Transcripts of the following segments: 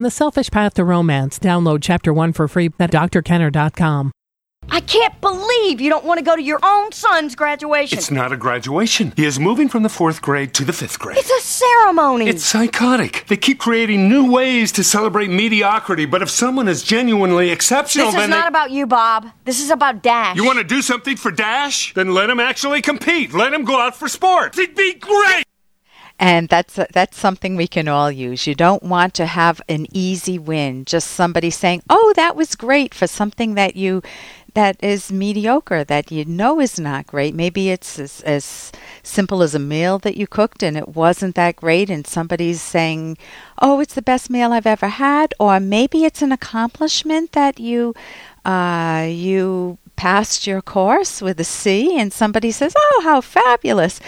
The Selfish Path to Romance. Download Chapter 1 for free at drkenner.com. I can't believe you don't want to go to your own son's graduation. It's not a graduation. He is moving from the fourth grade to the fifth grade. It's a ceremony. It's psychotic. They keep creating new ways to celebrate mediocrity, but if someone is genuinely exceptional, this is then not they... about you, Bob. This is about Dash. You want to do something for Dash? Then let him actually compete. Let him go out for sports. It'd be great. And that's that's something we can all use. You don't want to have an easy win, just somebody saying, "Oh, that was great" for something that you that is mediocre, that you know is not great. Maybe it's as, as, simple as a meal that you cooked and it wasn't that great, and somebody's saying, "Oh, it's the best meal I've ever had," or maybe it's an accomplishment that you uh, you passed your course with a C, and somebody says, "Oh, how fabulous!"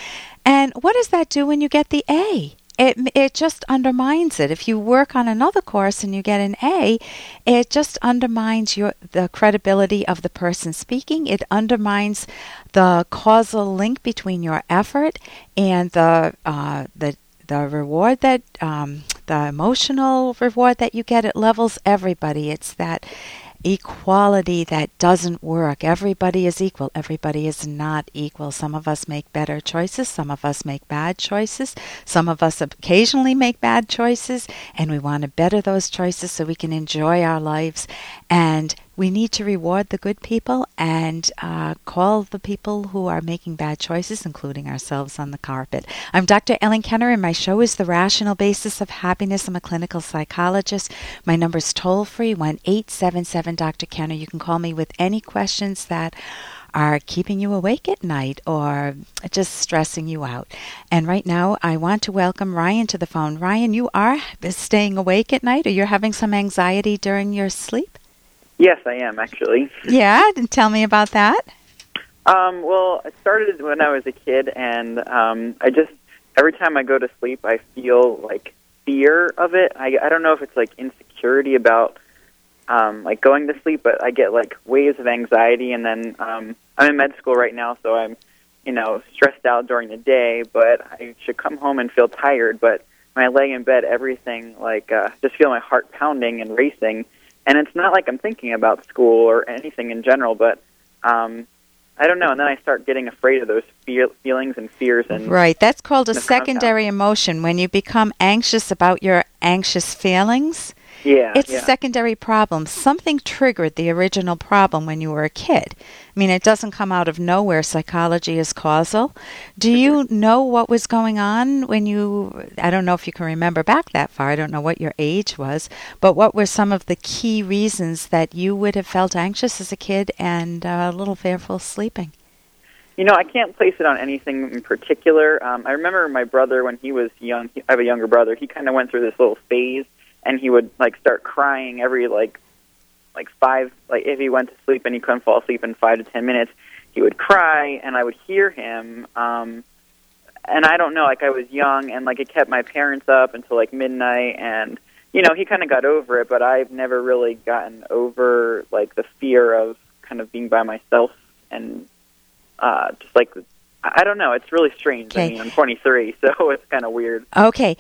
And what does that do when you get the A? It, it just undermines it. If you work on another course and you get an A, it just undermines your the credibility of the person speaking. It undermines the causal link between your effort and the uh, the the reward that um, the emotional reward that you get. It levels everybody. It's that equality that doesn't work. Everybody is equal. Everybody is not equal. Some of us make better choices. Some of us make bad choices. Some of us occasionally make bad choices, and we want to better those choices so we can enjoy our lives and we need to reward the good people and uh, call the people who are making bad choices, including ourselves, on the carpet. I'm Dr. Ellen Kenner, and my show is The Rational Basis of Happiness. I'm a clinical psychologist. My number is toll free, 1 877 Dr. Kenner. You can call me with any questions that are keeping you awake at night or just stressing you out. And right now, I want to welcome Ryan to the phone. Ryan, you are staying awake at night or you're having some anxiety during your sleep? Yes, I am actually. Yeah, tell me about that. Um, well, it started when I was a kid, and um, I just every time I go to sleep, I feel like fear of it. I I don't know if it's like insecurity about um, like going to sleep, but I get like waves of anxiety, and then um, I'm in med school right now, so I'm you know stressed out during the day, but I should come home and feel tired. But when I lay in bed, everything like uh, just feel my heart pounding and racing and it's not like I'm thinking about school or anything in general, but um, I don't know. And then I start getting afraid of those feel- feelings and fears. And right, that's called a secondary emotion. When you become anxious about your anxious feelings, yeah, it's yeah. a secondary problem. Something triggered the original problem when you were a kid. I mean, it doesn't come out of nowhere. Psychology is causal. Do you know what was going on when you? I don't know if you can remember back that far. I don't know what your age was, but what were some of the key reasons that you would have felt anxious as a kid and uh, a little fearful sleeping? You know, I can't place it on anything in particular. Um, I remember my brother when he was young. He, I have a younger brother. He kind of went through this little phase and he would like start crying every like like five like if he went to sleep and he couldn't fall asleep in five to ten minutes he would cry and i would hear him um and i don't know like i was young and like it kept my parents up until like midnight and you know he kind of got over it but i've never really gotten over like the fear of kind of being by myself and uh just like I don't know. It's really strange. Okay. I mean, I'm 23, so it's kind of weird. Okay.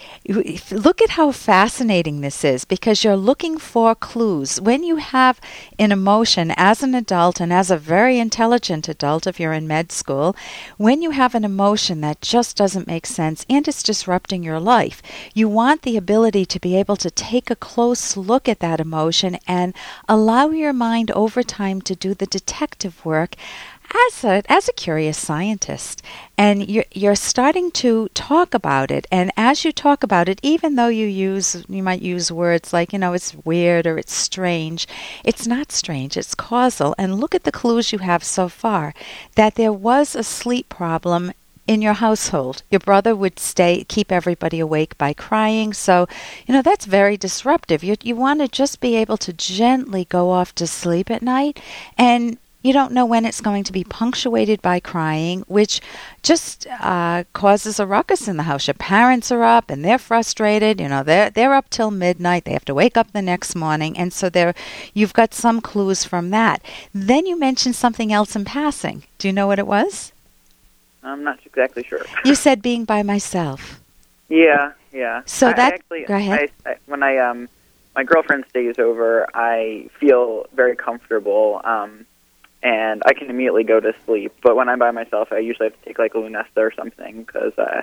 Look at how fascinating this is because you're looking for clues. When you have an emotion as an adult and as a very intelligent adult, if you're in med school, when you have an emotion that just doesn't make sense and it's disrupting your life, you want the ability to be able to take a close look at that emotion and allow your mind over time to do the detective work as a as a curious scientist and you're you're starting to talk about it and as you talk about it even though you use you might use words like you know it's weird or it's strange it's not strange it's causal and look at the clues you have so far that there was a sleep problem in your household. Your brother would stay keep everybody awake by crying. So, you know, that's very disruptive. You you want to just be able to gently go off to sleep at night and you don't know when it's going to be punctuated by crying, which just uh, causes a ruckus in the house. Your parents are up and they're frustrated. You know, they're they're up till midnight. They have to wake up the next morning, and so there, you've got some clues from that. Then you mentioned something else in passing. Do you know what it was? I'm not exactly sure. You said being by myself. Yeah, yeah. So I, that I actually, go ahead. I, when I um my girlfriend stays over, I feel very comfortable, um, and I can immediately go to sleep. But when I'm by myself, I usually have to take like a Lunesta or something because uh,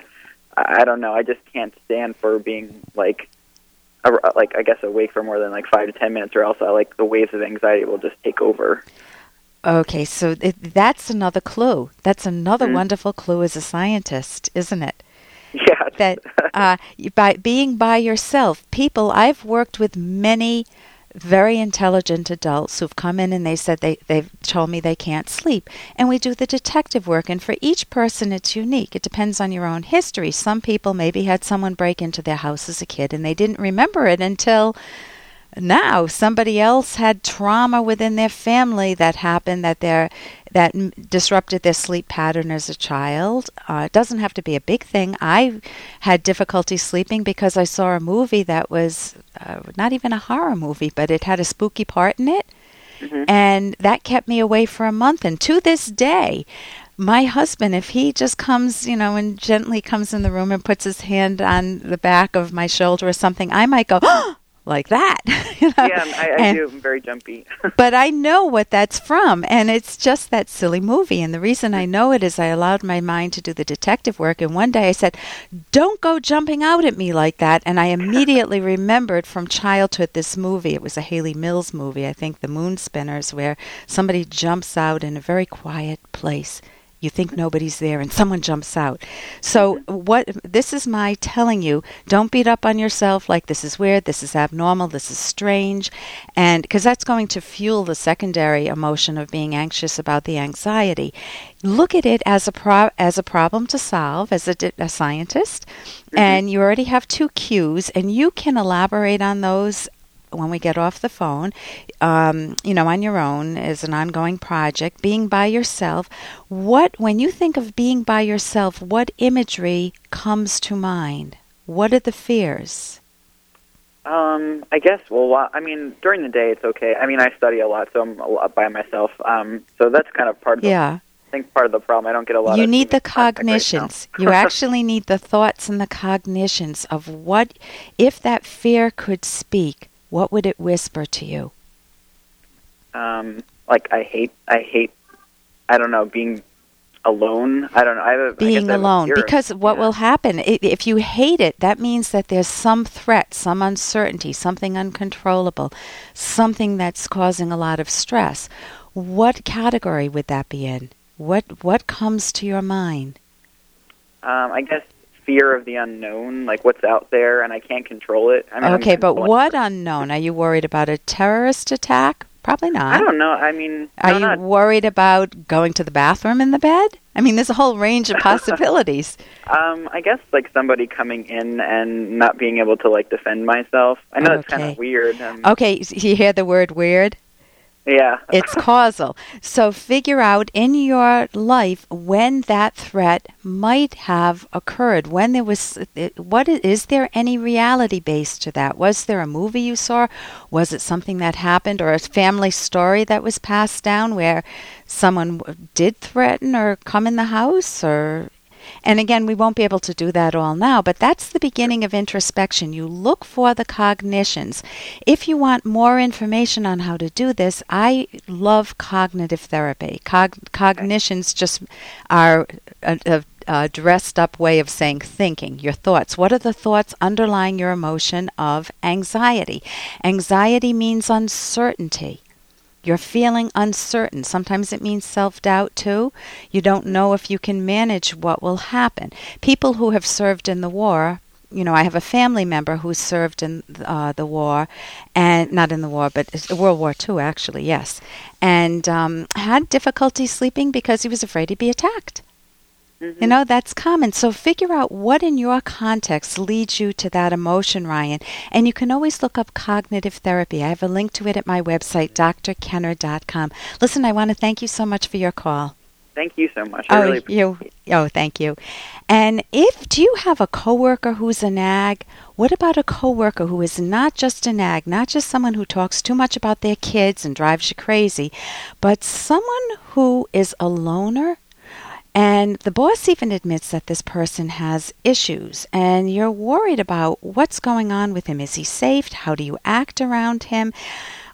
I I don't know. I just can't stand for being like. a- Like I guess awake for more than like five to ten minutes, or else I like the waves of anxiety will just take over. Okay, so it, that's another clue. That's another Mhm. wonderful clue as a scientist, isn't it? Yeah, that uh, by being by yourself, people, I've worked with many very intelligent adults who've come in and they said they, they've told me they can't sleep. And we do the detective work, and for each person, it's unique. It depends on your own history. Some people maybe had someone break into their house as a kid and they didn't remember it until now somebody else had trauma within their family that happened that their that m- disrupted their sleep pattern as a child. Uh, it doesn't have to be a big thing. I had difficulty sleeping because I saw a movie that was uh, not even a horror movie, but it had a spooky part in it, and that kept me away for a month. And to this day. My husband, if he just comes, you know, and gently comes in the room and puts his hand on the back of my shoulder or something, I might go, like that. you know? yeah, I, I And- do. I'm very jumpy. but I know what that's from, and it's just that silly movie. And the reason I mm. know it is I allowed my mind to do the detective work. And one day I said, Don't go jumping out at me like that. And I immediately remembered from childhood this movie. It was a Hayley Mills movie, I think, The Moon Spinners, where somebody jumps out in a very quiet place. You think nobody's there, and someone jumps out. So, what this is my telling you: don't beat up on yourself like this is weird, this is abnormal, this is strange, and because that's going to fuel the secondary emotion of being anxious about the anxiety. Look at it as a pro- as a problem to solve as a, di- a scientist, mm-hmm. and you already have two cues, and you can elaborate on those when we get off the phone, um, you know, on your own is an ongoing project, being by yourself. What, when you think of being by yourself, what imagery comes to mind? What are the fears? Um, I guess. Well, I mean, during the day it's okay. I mean, I study a lot, so I'm a lot by myself. Um, so that's kind of part of. The, Yeah. I think part of the problem. I don't get a lot. You need the contact right cognitions. you actually need the thoughts and the cognitions of what, if that fear could speak, what would it whisper to you? um, like I hate. I hate. I don't know being alone. I don't know. I have a, being I have a alone because what yeah. will happen if you hate it that means that there's some threat some uncertainty something uncontrollable something that's causing a lot of stress what category would that be in what what comes to your mind Um, I guess fear of the unknown, like what's out there, and I can't control it. I mean, okay but what unknown are you worried about a terrorist attack probably not I don't know. I mean, are you not, worried about going to the bathroom in the bed i mean there's a whole range of possibilities um, I guess like somebody coming in and not being able to like defend myself. I know it's kind of weird. Um, okay you hear the word weird yeah. It's causal. So figure out in your life when that threat might have occurred. When there was, what is there any reality base to that? Was there a movie you saw? Was it something that happened, or a family story that was passed down where someone did threaten or come in the house, or and again, we won't be able to do that all now, but that's the beginning of introspection. You look for the cognitions. If you want more information on how to do this, I love cognitive therapy. Cog- cognitions just are a, a, a dressed up way of saying thinking, your thoughts. What are the thoughts underlying your emotion of anxiety? Anxiety means uncertainty. You're feeling uncertain. Sometimes it means self doubt too. You don't know if you can manage what will happen. People who have served in the war, you know, I have a family member who served in uh, the war, and not in the war, but World War II, actually, yes, and um, had difficulty sleeping because he was afraid he'd be attacked. You mm-hmm. know, that's common. So figure out what in your context leads you to that emotion, Ryan. And you can always look up cognitive therapy. I have a link to it at my website, drkenner.com. Listen, I want to thank you so much for your call. Thank you so much. I Oh, really you. Oh, thank you. And if do you have a coworker who's a nag? What about a coworker who is not just a nag, not just someone who talks too much about their kids and drives you crazy, but someone who is a loner And the boss even admits that this person has issues, and you're worried about what's going on with him. Is he safe? How do you act around him?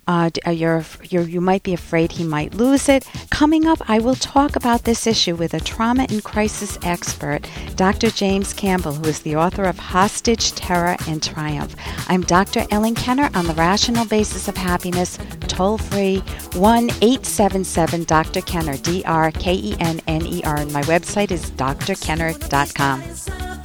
Uh, uh, you're, you're, you might be afraid he might lose it. Coming up, I will talk about this issue with a trauma and crisis expert, Dr. James Campbell, who is the author of Hostage, Terror, and Triumph. I'm Dr. Ellen Kenner on the Rational Basis of Happiness, toll free 1 877 Dr. Kenner, D R K E N N E R. And my website is drkenner.com.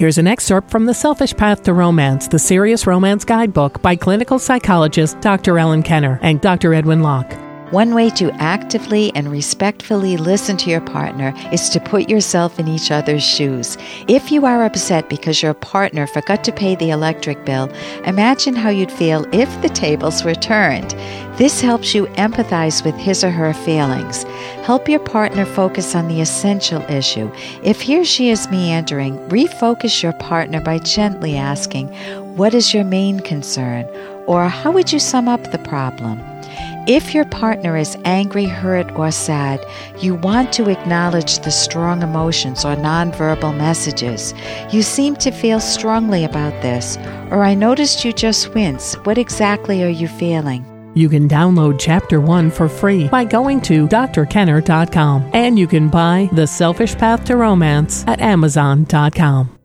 Here's an excerpt from The Selfish Path to Romance, the Serious Romance Guidebook by clinical psychologist Dr. Ellen Kenner and Dr. Edwin Locke. One way to actively and respectfully listen to your partner is to put yourself in each other's shoes. If you are upset because your partner forgot to pay the electric bill, imagine how you'd feel if the tables were turned. This helps you empathize with his or her feelings. Help your partner focus on the essential issue. If he or she is meandering, refocus your partner by gently asking, What is your main concern? Or how would you sum up the problem? If your partner is angry, hurt, or sad, you want to acknowledge the strong emotions or nonverbal messages. You seem to feel strongly about this, or I noticed you just wince. What exactly are you feeling? You can download Chapter 1 for free by going to drkenner.com, and you can buy The Selfish Path to Romance at amazon.com.